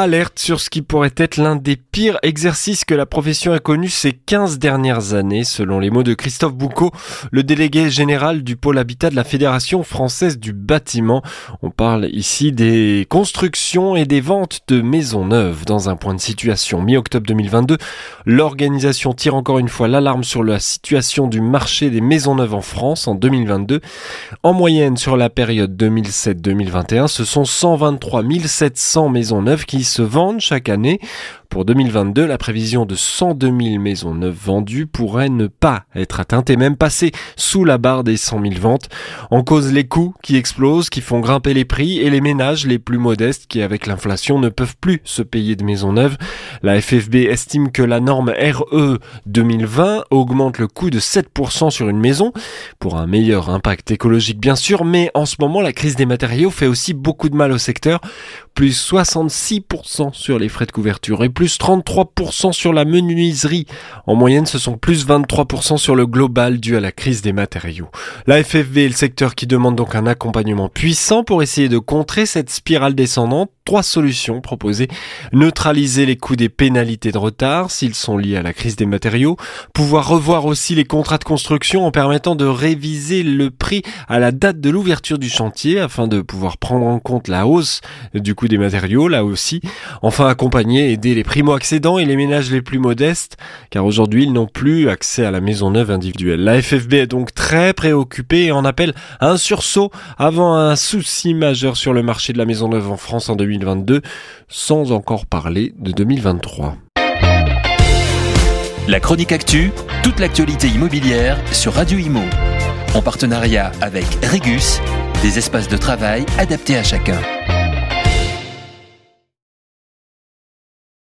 alerte sur ce qui pourrait être l'un des pires exercices que la profession a connu ces 15 dernières années, selon les mots de Christophe Boucault, le délégué général du pôle habitat de la Fédération française du bâtiment. On parle ici des constructions et des ventes de maisons neuves. Dans un point de situation mi-octobre 2022, l'organisation tire encore une fois l'alarme sur la situation du marché des maisons neuves en France en 2022. En moyenne, sur la période 2007-2021, ce sont 123 700 maisons neuves qui se vendent chaque année. Pour 2022, la prévision de 102 000 maisons neuves vendues pourrait ne pas être atteinte et même passer sous la barre des 100 000 ventes. En cause les coûts qui explosent, qui font grimper les prix et les ménages les plus modestes qui avec l'inflation ne peuvent plus se payer de maisons neuves. La FFB estime que la norme RE 2020 augmente le coût de 7% sur une maison pour un meilleur impact écologique bien sûr, mais en ce moment la crise des matériaux fait aussi beaucoup de mal au secteur, plus 66% sur les frais de couverture plus 33% sur la menuiserie. En moyenne, ce sont plus 23% sur le global dû à la crise des matériaux. La FFV est le secteur qui demande donc un accompagnement puissant pour essayer de contrer cette spirale descendante trois solutions proposées. Neutraliser les coûts des pénalités de retard s'ils sont liés à la crise des matériaux. Pouvoir revoir aussi les contrats de construction en permettant de réviser le prix à la date de l'ouverture du chantier afin de pouvoir prendre en compte la hausse du coût des matériaux là aussi. Enfin accompagner, aider les primo-accédants et les ménages les plus modestes car aujourd'hui ils n'ont plus accès à la maison neuve individuelle. La FFB est donc très préoccupée et en appelle à un sursaut avant un souci majeur sur le marché de la maison neuve en France en 2020 2022, sans encore parler de 2023. La chronique actu, toute l'actualité immobilière sur Radio Imo. En partenariat avec Regus, des espaces de travail adaptés à chacun.